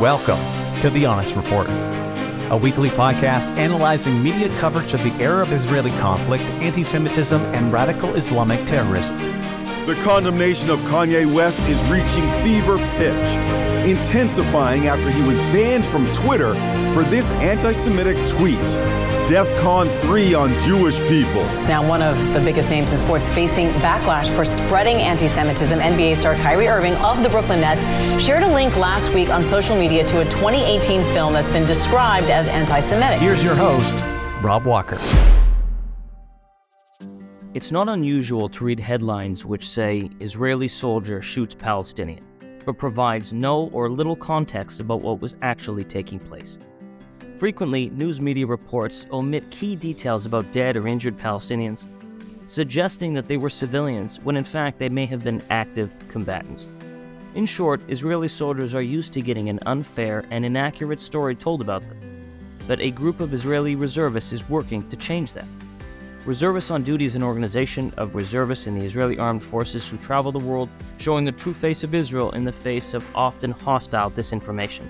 Welcome to The Honest Report, a weekly podcast analyzing media coverage of the Arab Israeli conflict, anti Semitism, and radical Islamic terrorism. The condemnation of Kanye West is reaching fever pitch, intensifying after he was banned from Twitter for this anti Semitic tweet. DEFCON 3 on Jewish people. Now, one of the biggest names in sports facing backlash for spreading anti Semitism, NBA star Kyrie Irving of the Brooklyn Nets shared a link last week on social media to a 2018 film that's been described as anti Semitic. Here's your host, Rob Walker. It's not unusual to read headlines which say Israeli soldier shoots Palestinian, but provides no or little context about what was actually taking place. Frequently, news media reports omit key details about dead or injured Palestinians, suggesting that they were civilians when in fact they may have been active combatants. In short, Israeli soldiers are used to getting an unfair and inaccurate story told about them. But a group of Israeli reservists is working to change that. Reservists on Duty is an organization of reservists in the Israeli armed forces who travel the world, showing the true face of Israel in the face of often hostile disinformation.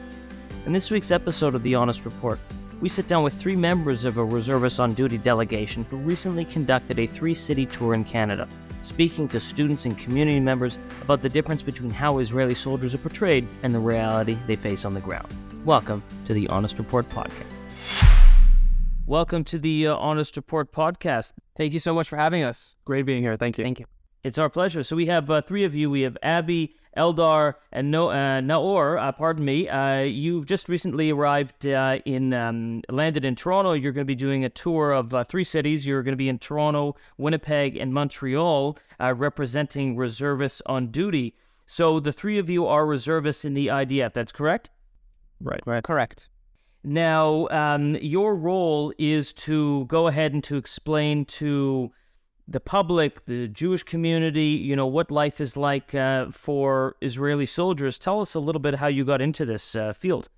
In this week's episode of The Honest Report, we sit down with three members of a Reservists on Duty delegation who recently conducted a three city tour in Canada, speaking to students and community members about the difference between how Israeli soldiers are portrayed and the reality they face on the ground. Welcome to the Honest Report podcast. Welcome to the uh, Honest Report podcast. Thank you so much for having us. Great being here. Thank you. Thank you. It's our pleasure. So we have uh, three of you. We have Aby, Eldar, and no- uh, Naor. Uh, pardon me. Uh, you've just recently arrived uh, in, um, landed in Toronto. You're going to be doing a tour of uh, three cities. You're going to be in Toronto, Winnipeg, and Montreal, uh, representing reservists on duty. So the three of you are reservists in the IDF. That's correct. Right. Right. Correct. Now, um, your role is to go ahead and to explain to the public, the Jewish community, you know, what life is like uh, for Israeli soldiers. Tell us a little bit how you got into this uh, field.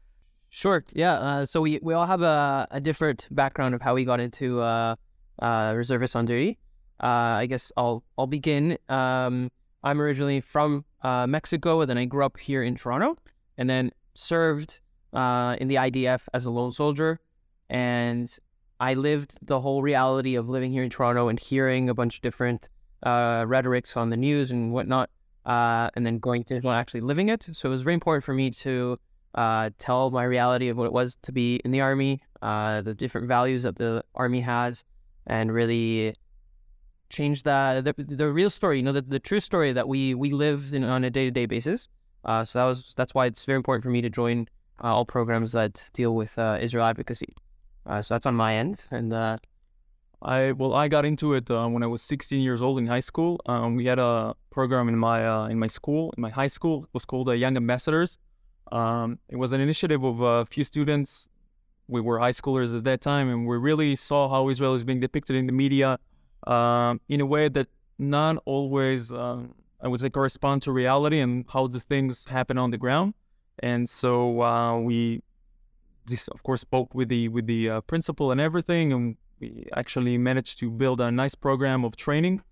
Sure. Yeah. Uh, so we, we all have a, a different background of how we got into uh, uh, reservists on duty. Uh, I guess I'll I'll begin. Um, I'm originally from Mexico, and then I grew up here in Toronto, and then served uh, in the IDF as a lone soldier, and I lived the whole reality of living here in Toronto and hearing a bunch of different uh, rhetorics on the news and whatnot, uh, and then going to Israel actually living it. So it was very important for me to uh, tell my reality of what it was to be in the army, uh, the different values that the army has, and really change the the, the real story. You know, the, the true story that we we live in on a day to day basis. Uh, so that was that's why it's very important for me to join uh, all programs that deal with uh, Israel advocacy. Uh, so that's on my end, and I well, I got into it uh, when I was 16 years old in high school. Um, we had a program in my uh, in my school, in my high school. It was called uh, Young Ambassadors. Um, it was an initiative of a few students. We were high schoolers at that time, and we really saw how Israel is being depicted in the media um, in a way that not always, um, I would say, correspond to reality and how the things happen on the ground. And so uh, we, this of course, spoke with the with the uh, principal and everything, and we actually managed to build a nice program of training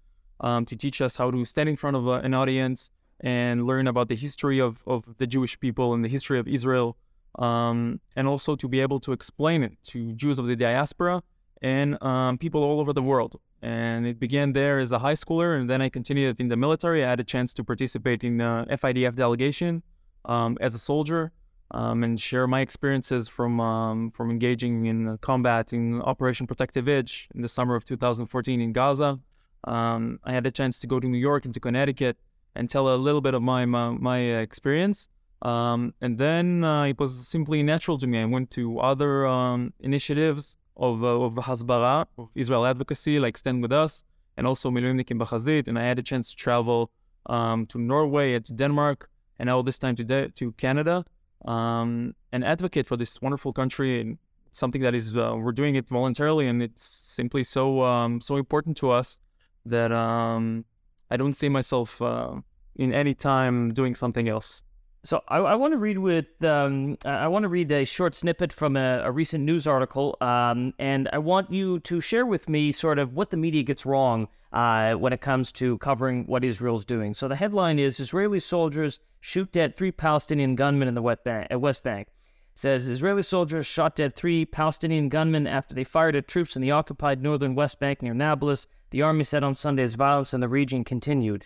um, to teach us how to stand in front of uh, an audience and learn about the history of, of the Jewish people and the history of Israel, um, and also to be able to explain it to Jews of the diaspora and um, people all over the world. And it began there as a high schooler, and then I continued in the military. I had a chance to participate in the FIDF delegation um, as a soldier um, and share my experiences from um, from engaging in combat in Operation Protective Edge in the summer of 2014 in Gaza. Um, I had a chance to go to New York and to Connecticut and tell a little bit of my my, my experience. Um, and then uh, it was simply natural to me. I went to other um, initiatives of, uh, of Hasbara, of Israel advocacy, like Stand With Us, and also Miluimnikim Bachazit. And I had a chance to travel um, to Norway and to Denmark and now this time to to Canada um, advocate for this wonderful country and something that is uh, we're doing it voluntarily and it's simply so um, so important to us that um, I don't see myself uh, in any time doing something else. So I, I want to read with um, I want to read a short snippet from a, a recent news article, um, and I want you to share with me sort of what the media gets wrong uh, when it comes to covering what Israel's doing. So the headline is Israeli soldiers shoot dead three Palestinian gunmen in the West Bank. West Bank. Says Israeli soldiers shot dead three Palestinian gunmen after they fired at troops in the occupied northern West Bank near Nablus. The army said on Sunday as violence in the region continued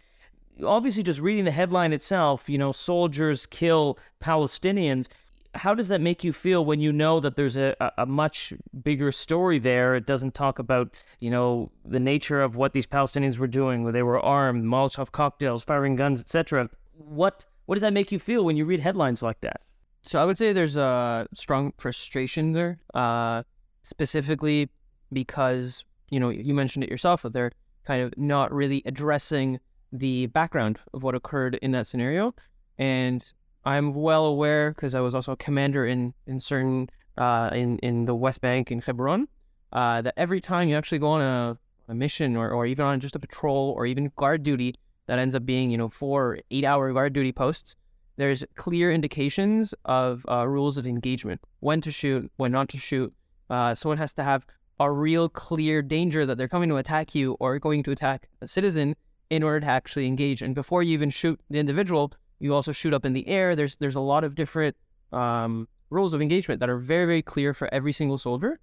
obviously just reading the headline itself, you know, soldiers kill Palestinians. How does that make you feel when you know that there's a, a much bigger story there? It doesn't talk about, you know, the nature of what these Palestinians were doing, where they were armed, Molotov cocktails, firing guns, etc. What what does that make you feel when you read headlines like that? So I would say there's a strong frustration there, uh, specifically because you know you mentioned it yourself that they're kind of not really addressing the background of what occurred in that scenario. And I'm well aware because I was also a commander in in certain uh, in in the West Bank in Hebron. Uh, that every time you actually go on a, a mission or, or even on just a patrol or even guard duty that ends up being you know four eight hour guard duty posts, there's clear indications of uh, rules of engagement: when to shoot, when not to shoot. Uh, someone has to have a real clear danger that they're coming to attack you or going to attack a citizen in order to actually engage. And before you even shoot the individual, you also shoot up in the air. There's there's a lot of different um, rules of engagement that are very very clear for every single soldier.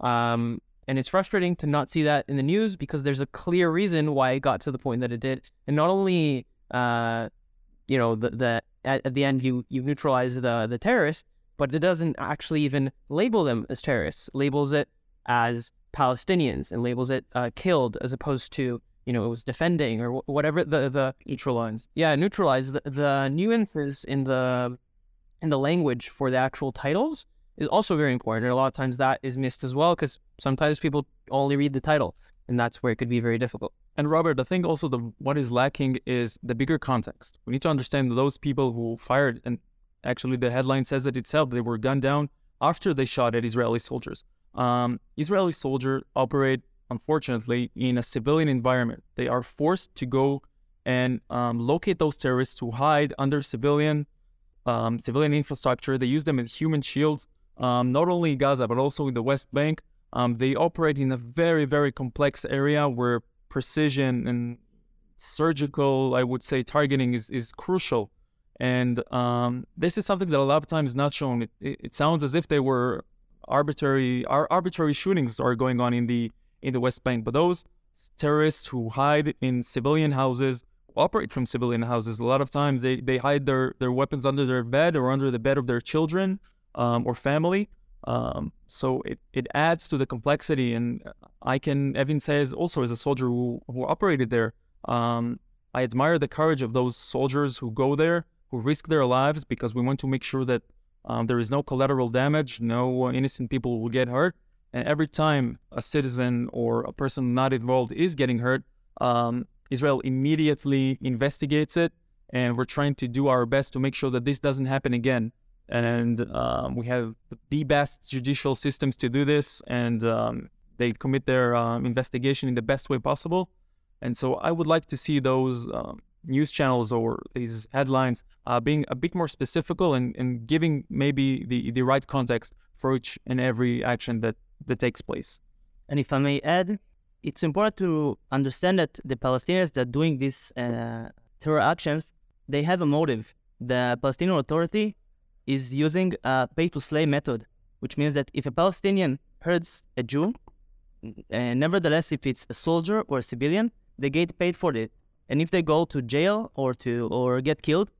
Um, and it's frustrating to not see that in the news because there's a clear reason why it got to the point that it did. And not only, uh, you know, the, the at, at the end you you neutralize the the terrorist, but it doesn't actually even label them as terrorists. Labels it as Palestinians and labels it uh, killed as opposed to you know, it was defending or whatever the the neutralized. Yeah, neutralized the, the nuances in the in the language for the actual titles is also very important. And a lot of times that is missed as well because sometimes people only read the title, and that's where it could be very difficult. And Robert, I think also the what is lacking is the bigger context. We need to understand those people who fired, and actually the headline says it itself. They were gunned down after they shot at Israeli soldiers. Um, Israeli soldiers operate unfortunately, in a civilian environment. They are forced to go and um, locate those terrorists to hide under civilian um, civilian infrastructure. They use them as human shields, um, not only in Gaza but also in the West Bank. Um, they operate in a very very complex area where precision and surgical, I would say, targeting is is crucial. And um, this is something that a lot of times is not shown. It, it, it sounds as if they were arbitrary, our arbitrary shootings are going on in the in the West Bank. But those terrorists who hide in civilian houses, operate from civilian houses, a lot of times they, they hide their, their weapons under their bed or under the bed of their children um, or family. Um, so it, it adds to the complexity. And I can even says also as a soldier who, who operated there, um, I admire the courage of those soldiers who go there, who risk their lives because we want to make sure that um, there is no collateral damage, no innocent people will get hurt. And every time a citizen or a person not involved is getting hurt, um, Israel immediately investigates it. And we're trying to do our best to make sure that this doesn't happen again. And um, we have the best judicial systems to do this. And um, they commit their um, investigation in the best way possible. And so I would like to see those um, news channels or these headlines uh, being a bit more specific and, and giving maybe the, the right context for each and every action that that takes place. And if I may add, it's important to understand that the Palestinians that are doing these uh, terror actions, they have a motive. The Palestinian Authority is using a pay-to-slay method, which means that if a Palestinian hurts a Jew, uh, nevertheless, if it's a soldier or a civilian, they get paid for it. And if they go to jail or to or get killed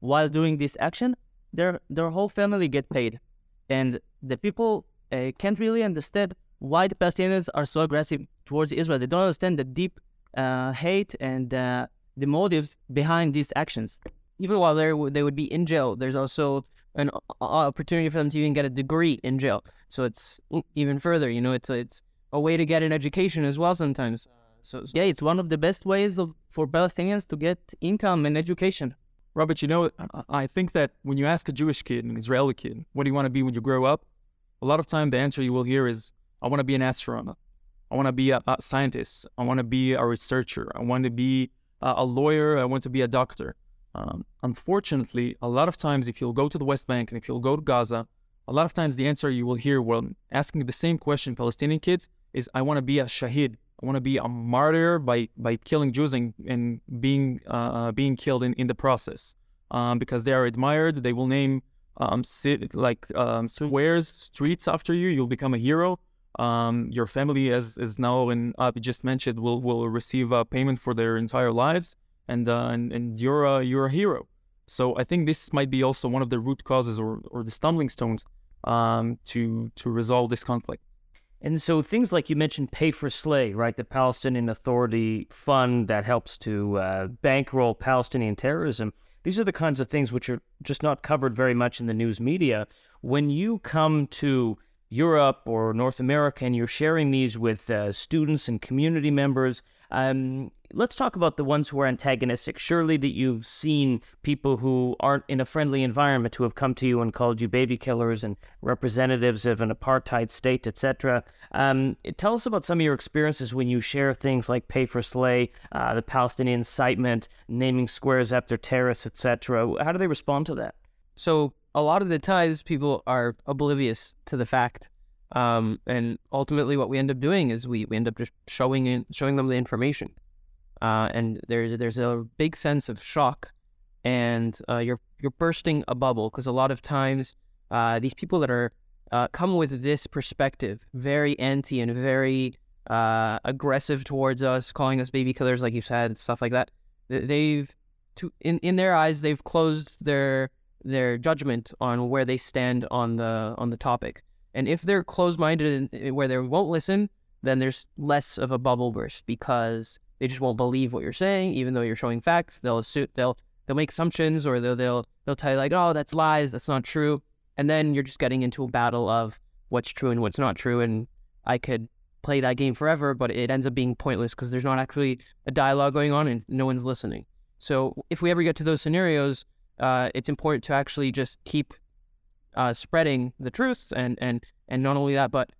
while doing this action, their their whole family get paid. And the people uh, can't really understand why the Palestinians are so aggressive towards Israel. They don't understand the deep uh, hate and uh, the motives behind these actions. Even while they they would be in jail, there's also an opportunity for them to even get a degree in jail. So it's even further. You know, it's a, it's a way to get an education as well sometimes. So, so yeah, it's one of the best ways of for Palestinians to get income and education. Robert, you know, I think that when you ask a Jewish kid, an Israeli kid, what do you want to be when you grow up? A lot of time the answer you will hear is, I want to be an astronaut. I want to be a, a, scientist. I want to be a researcher. I want to be a, a, lawyer. I want to be a doctor. Um, unfortunately, a lot of times, if you'll go to the West Bank and if you'll go to Gaza, a lot of times the answer you will hear when asking the same question, Palestinian kids, is I want to be a shahid. I want to be a martyr by, by killing Jews and, and being uh, being killed in, in the process. Um, because they are admired, they will name um, sit, like um, squares, streets after you. You'll become a hero. Um, your family, as as now and Avi just mentioned, will will receive a payment for their entire lives, and uh, and, and you're a, you're a hero. So I think this might be also one of the root causes or, or the stumbling stones um, to to resolve this conflict. And so things like you mentioned Pay for Slay, right? The Palestinian Authority fund that helps to uh, bankroll Palestinian terrorism. These are the kinds of things which are just not covered very much in the news media. When you come to Europe or North America and you're sharing these with uh, students and community members, um, let's talk about the ones who are antagonistic. Surely that you've seen people who aren't in a friendly environment who have come to you and called you baby killers and representatives of an apartheid state, etc. Um, tell us about some of your experiences when you share things like Pay for Slay, uh, the Palestinian incitement, naming squares after terrorists, etc. How do they respond to that? So a lot of the times people are oblivious to the fact. Um, and ultimately what we end up doing is we, we end up just showing in, showing them the information. Uh, and there's there's a big sense of shock and uh, you're you're bursting a bubble because a lot of times uh, these people that are uh, come with this perspective, very anti and very uh, aggressive towards us, calling us baby killers, like you said, stuff like that. They've to in in their eyes, they've closed their their judgment on where they stand on the on the topic. And if they're closed-minded and where they won't listen, then there's less of a bubble burst because they just won't believe what you're saying, even though you're showing facts. They'll assume they'll they'll make assumptions or they'll they'll they'll tell you like, oh, that's lies, that's not true, and then you're just getting into a battle of what's true and what's not true. And I could play that game forever, but it ends up being pointless because there's not actually a dialogue going on and no one's listening. So if we ever get to those scenarios, uh, it's important to actually just keep uh, spreading the truth and and and not only that, but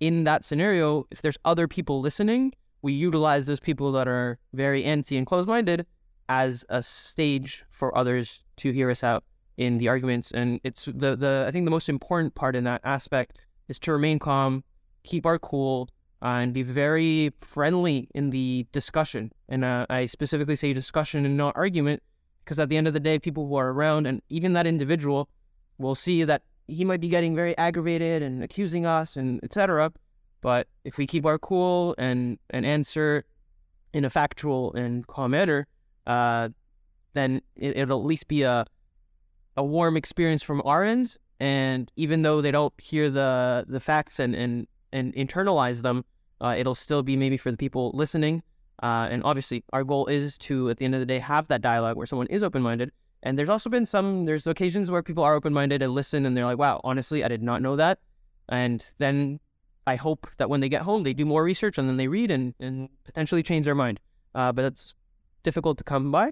in that scenario, if there's other people listening, we utilize those people that are very anti and closed-minded as a stage for others to hear us out in the arguments. And it's the the I think the most important part in that aspect is to remain calm, keep our cool, uh, and be very friendly in the discussion. And uh, I specifically say discussion and not argument because at the end of the day, people who are around and even that individual will see that he might be getting very aggravated and accusing us and etc. But if we keep our cool and and answer in a factual and calm manner, uh, then it, it'll at least be a a warm experience from our end. And even though they don't hear the the facts and and, and internalize them, uh, it'll still be maybe for the people listening uh, and obviously, our goal is to, at the end of the day, have that dialogue where someone is open minded. And there's also been some, there's occasions where people are open minded and listen and they're like, wow, honestly, I did not know that. And then I hope that when they get home, they do more research and then they read and, and potentially change their mind. Uh, but it's difficult to come by.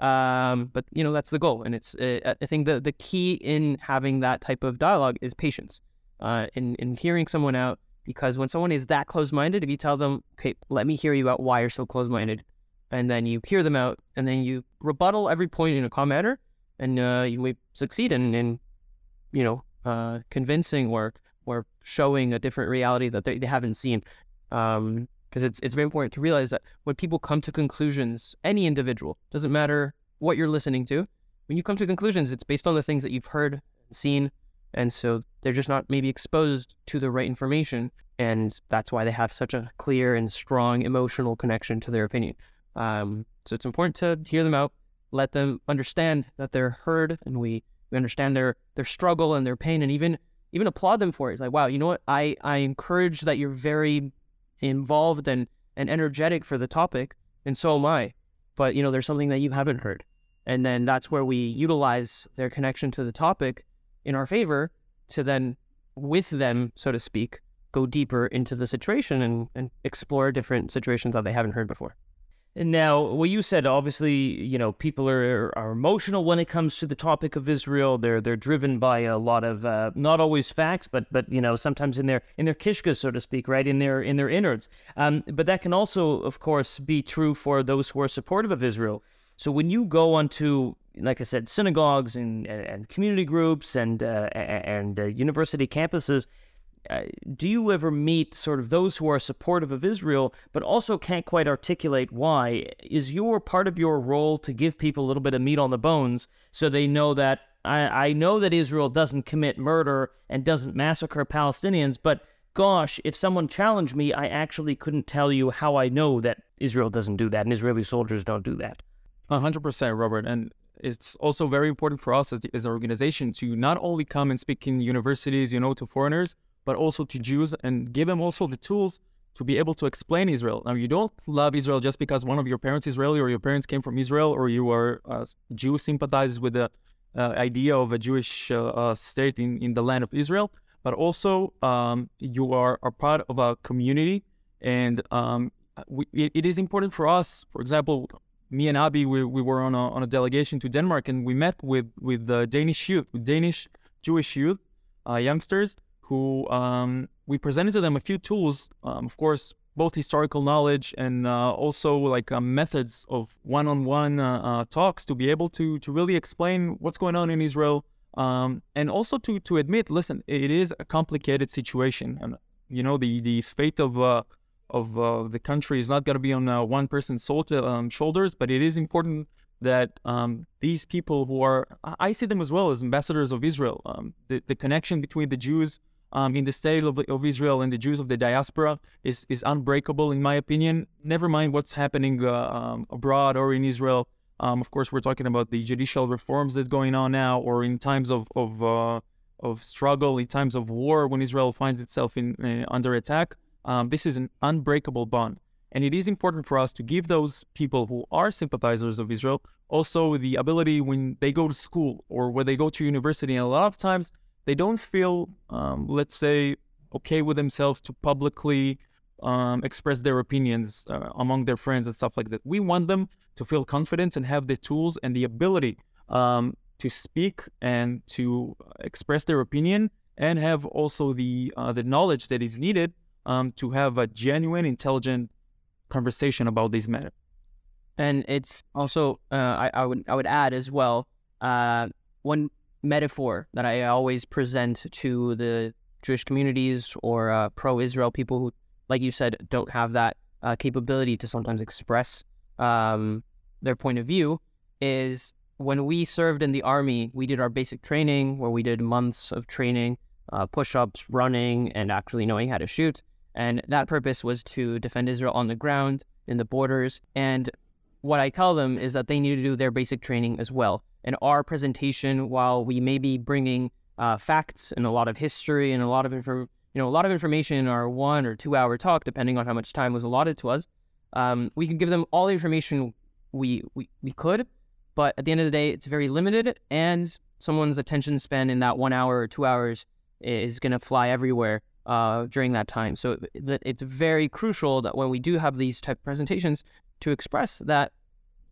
Um, but, you know, that's the goal. And it's, uh, I think the, the key in having that type of dialogue is patience. Uh, in, in hearing someone out, because when someone is that close minded, if you tell them, okay, let me hear you out why you're so close minded, and then you hear them out, and then you rebuttal every point in a calm manner, and uh, you may succeed in, in you know, uh, convincing or or showing a different reality that they, they haven't seen. Um, because it's it's very important to realize that when people come to conclusions, any individual doesn't matter what you're listening to. When you come to conclusions, it's based on the things that you've heard, seen, and so they're just not maybe exposed to the right information. And that's why they have such a clear and strong emotional connection to their opinion. Um, so it's important to hear them out, let them understand that they're heard and we, we understand their, their struggle and their pain and even even applaud them for it. It's like, wow, you know what? I, I encourage that you're very involved and, and energetic for the topic, and so am I. But you know, there's something that you haven't heard. And then that's where we utilize their connection to the topic in our favor to then, with them, so to speak, go deeper into the situation and, and explore different situations that they haven't heard before. Now, well, you said obviously, you know, people are are emotional when it comes to the topic of Israel. They're they're driven by a lot of uh, not always facts, but but you know sometimes in their in their kishka, so to speak, right in their in their innards. Um, but that can also, of course, be true for those who are supportive of Israel. So when you go onto, like I said, synagogues and, and, community groups and uh, and uh, university campuses, Uh, do you ever meet sort of those who are supportive of Israel, but also can't quite articulate why? Is your part of your role to give people a little bit of meat on the bones so they know that I, I know that Israel doesn't commit murder and doesn't massacre Palestinians, but gosh, if someone challenged me, I actually couldn't tell you how I know that Israel doesn't do that and Israeli soldiers don't do that. 100%, Robert. And it's also very important for us as, as an organization to not only come and speak in universities, you know, to foreigners, but also to Jews and give them also the tools to be able to explain Israel. Now, you don't love Israel just because one of your parents is Israeli or your parents came from Israel or you are a Jew sympathizes with the uh, idea of a Jewish uh, uh, state in, in the land of Israel, but also um, you are, are part of a community. And um, we, it, it is important for us, for example, me and Aby, we, we were on a, on a delegation to Denmark and we met with, with Danish youth, with Danish Jewish youth, uh, youngsters, who um, we presented to them a few tools, um, of course, both historical knowledge and uh, also like uh, methods of one-on-one uh, uh, talks to be able to to really explain what's going on in Israel, um, and also to to admit, listen, it is a complicated situation, and you know the the fate of uh, of uh, the country is not going to be on uh, one person's um, shoulders, but it is important that um, these people who are, I see them as well as ambassadors of Israel, um, the, the connection between the Jews um, in the state of, of Israel and the Jews of the diaspora is, is unbreakable, in my opinion. Never mind what's happening uh, um, abroad or in Israel. Um, of course, we're talking about the judicial reforms that's going on now, or in times of of, uh, of struggle, in times of war, when Israel finds itself in uh, under attack. Um, this is an unbreakable bond. And it is important for us to give those people who are sympathizers of Israel also the ability when they go to school or when they go to university. And a lot of times they don't feel, um, let's say, okay with themselves to publicly um, express their opinions uh, among their friends and stuff like that. We want them to feel confident and have the tools and the ability um, to speak and to express their opinion and have also the uh, the knowledge that is needed um, to have a genuine, intelligent conversation about these matters. And it's also, uh, I, I, would I would add as well, uh, one metaphor that I always present to the Jewish communities or uh, pro-Israel people who, like you said, don't have that uh, capability to sometimes express um, their point of view is when we served in the army, we did our basic training where we did months of training, uh, push-ups, running, and actually knowing how to shoot. And that purpose was to defend Israel on the ground, in the borders. And what I tell them is that they need to do their basic training as well. And our presentation, while we may be bringing uh, facts and a lot of history and a lot of inform, you know, a lot of information in our one or two hour talk, depending on how much time was allotted to us, um, we can give them all the information we, we we could. But at the end of the day, it's very limited, and someone's attention span in that one hour or two hours is going to fly everywhere uh, during that time. So it's very crucial that when we do have these type presentations to express that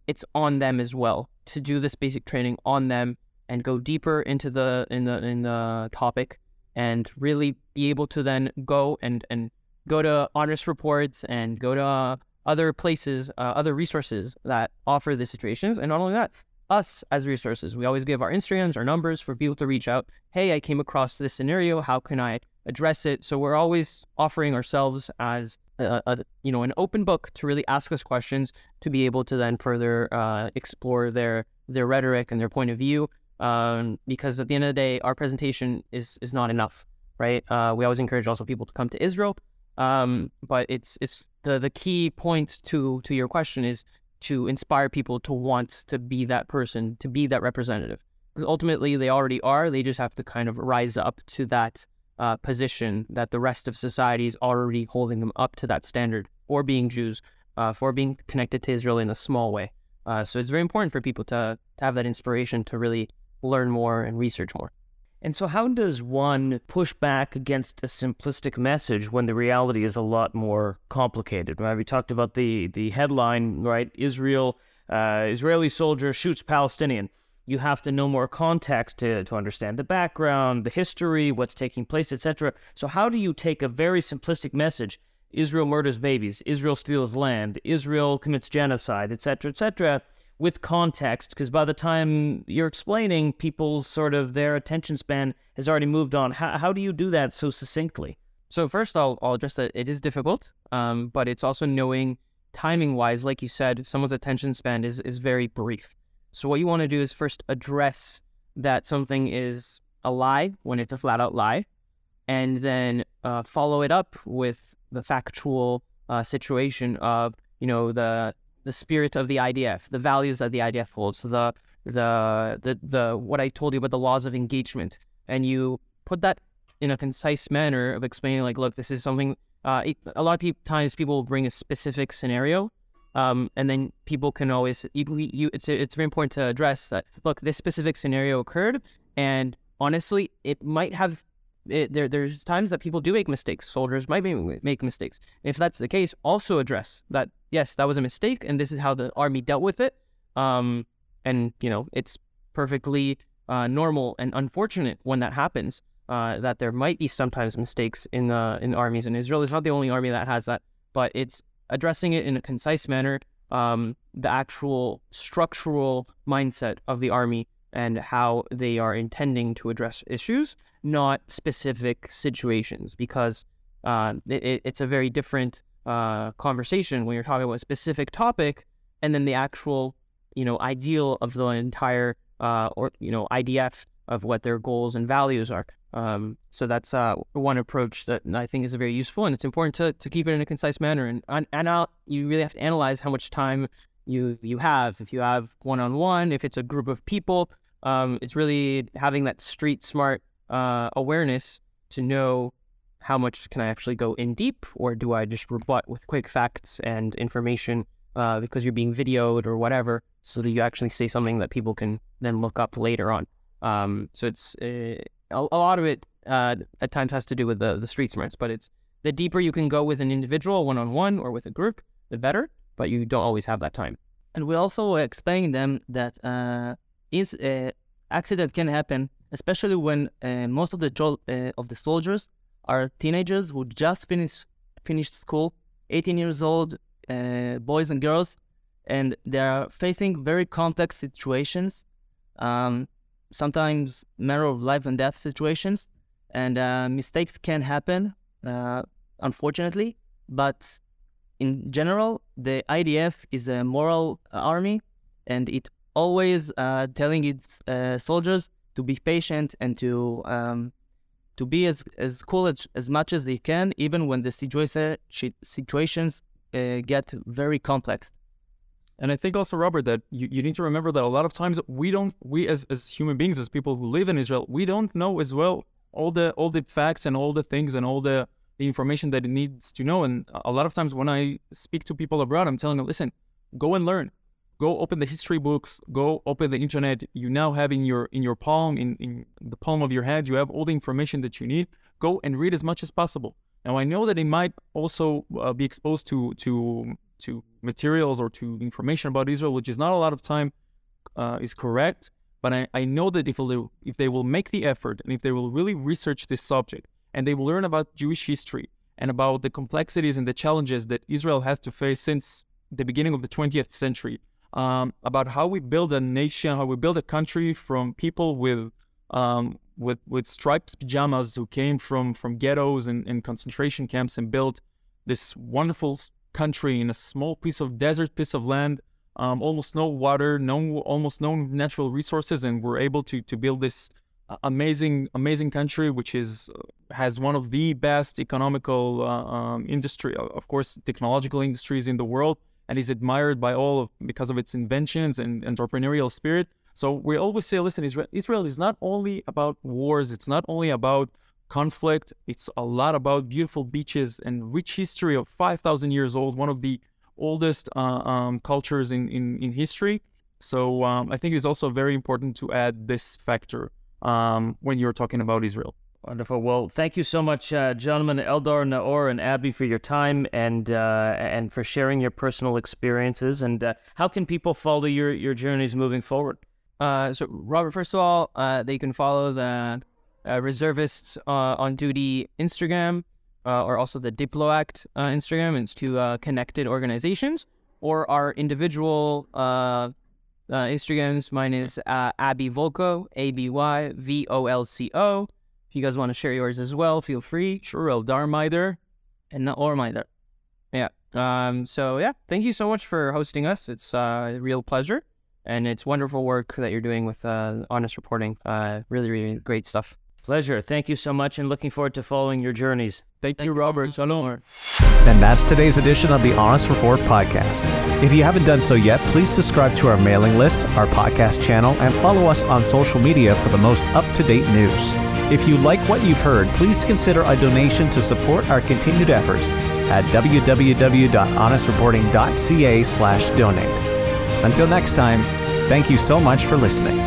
it's on them as well to do this basic training on them and go deeper into the in the in the topic and really be able to then go and and go to honest reports and go to uh, other places, uh, other resources that offer the situations, and not only that, us as resources. We always give our Instagrams, our numbers for people to reach out. Hey, I came across this scenario. How can I address it. So we're always offering ourselves as a, a, you know an open book to really ask us questions to be able to then further uh, explore their their rhetoric and their point of view. Um, because at the end of the day, our presentation is is not enough, right? Uh, we always encourage also people to come to Israel, um, but it's it's the the key point to to your question is to inspire people to want to be that person, to be that representative. Because ultimately, they already are. They just have to kind of rise up to that uh, position that the rest of society is already holding them up to that standard for being Jews, uh, for being connected to Israel in a small way. Uh, so it's very important for people to, to have that inspiration to really learn more and research more. And so, how does one push back against a simplistic message when the reality is a lot more complicated? Right? We talked about the the headline, right? Israel, uh, Israeli soldier shoots Palestinian you have to know more context to, to understand the background, the history, what's taking place, etc. So, how do you take a very simplistic message? Israel murders babies, Israel steals land, Israel commits genocide, etc., etc., with context because by the time you're explaining, people's sort of their attention span has already moved on. How, how do you do that so succinctly? So first, I'll, I'll address that it is difficult, um, but it's also knowing timing wise, like you said, someone's attention span is, is very brief. So what you want to do is first address that something is a lie when it's a flat out lie, and then uh, follow it up with the factual uh, situation of you know the the spirit of the IDF, the values that the IDF holds, the the the the what I told you about the laws of engagement, and you put that in a concise manner of explaining like, look, this is something. Uh, it, a lot of pe- times people will bring a specific scenario, um, and then people can always you, you it's it's very important to address that. Look, this specific scenario occurred, and honestly, it might have. It, there, there's times that people do make mistakes. Soldiers might make mistakes. If that's the case, also address that. Yes, that was a mistake, and this is how the army dealt with it. Um, and you know, it's perfectly uh, normal and unfortunate when that happens. Uh, that there might be sometimes mistakes in the in armies, and Israel is not the only army that has that. But it's addressing it in a concise manner, um, the actual structural mindset of the army and how they are intending to address issues, not specific situations, because uh, it, it's a very different uh, conversation when you're talking about a specific topic and then the actual, you know, ideal of the entire uh, or you know IDF of what their goals and values are. Um, so that's uh, one approach that I think is very useful, and it's important to, to keep it in a concise manner. And and, and you really have to analyze how much time you you have. If you have one on one, if it's a group of people, um, it's really having that street smart uh, awareness to know how much can I actually go in deep, or do I just rebut with quick facts and information uh, because you're being videoed or whatever, so that you actually say something that people can then look up later on. Um, so it's uh, a, a, lot of it uh, at times has to do with the, the street smarts, but it's the deeper you can go with an individual one on one or with a group, the better. But you don't always have that time. And we also explain them that uh, is uh, accident can happen, especially when uh, most of the jo- uh, of the soldiers are teenagers who just finished finished school, 18 years old, uh, boys and girls, and they are facing very complex situations. Um, sometimes matter of life and death situations, and uh, mistakes can happen, uh, unfortunately. But in general, the IDF is a moral army, and it always uh, telling its uh, soldiers to be patient and to um, to be as as cool as, as much as they can, even when the situation situations uh, get very complex. And I think also, Robert, that you, you need to remember that a lot of times we don't, we as, as human beings, as people who live in Israel, we don't know as well all the all the facts and all the things and all the, the information that it needs to know. And a lot of times when I speak to people abroad, I'm telling them, listen, go and learn. Go open the history books, go open the internet. You now have in your in your palm, in, in the palm of your hand, you have all the information that you need. Go and read as much as possible. Now I know that it might also uh, be exposed to to to materials or to information about Israel, which is not a lot of time, uh, is correct. But I, I know that if they, if they will make the effort and if they will really research this subject and they will learn about Jewish history and about the complexities and the challenges that Israel has to face since the beginning of the 20th century, um, about how we build a nation, how we build a country from people with um, with with striped pajamas who came from from ghettos and, and concentration camps and built this wonderful country in a small piece of desert piece of land um, almost no water no almost no natural resources and we're able to to build this uh, amazing amazing country which is uh, has one of the best economical uh, um, industry of course technological industries in the world and is admired by all of because of its inventions and entrepreneurial spirit. So we always say listen israel, israel is not only about wars it's not only about conflict. It's a lot about beautiful beaches and rich history of 5,000 years old, one of the oldest uh, um, cultures in, in, in, history. So um, I think it's also very important to add this factor um, when you're talking about Israel. Wonderful. Well, thank you so much, uh, gentlemen, Eldar, Naor, and Aby, for your time and uh, and for sharing your personal experiences. And uh, how can people follow your, your journeys moving forward? Uh, so, Robert, first of all, uh, they can follow the uh, reservists uh, on duty Instagram, uh, or also the Diploact uh, Instagram. It's two uh, connected organizations, or our individual uh, Instagrams. Mine is uh, Aby Volco, A B Y V O L C O. If you guys want to share yours as well, feel free. Sure, Eldar Mider. And Naor Mider. Yeah. Um. So yeah, thank you so much for hosting us. It's uh, a real pleasure, and it's wonderful work that you're doing with uh, honest reporting. Uh, really, really great stuff. Pleasure. Thank you so much, and looking forward to following your journeys. Thank, you, Robert. Shalom. And that's today's edition of the Honest Report podcast. If you haven't done so yet, please subscribe to our mailing list, our podcast channel, and follow us on social media for the most up to date news. If you like what you've heard, please consider a donation to support our continued efforts at www.honestreporting.ca/donate. Until next time, thank you so much for listening.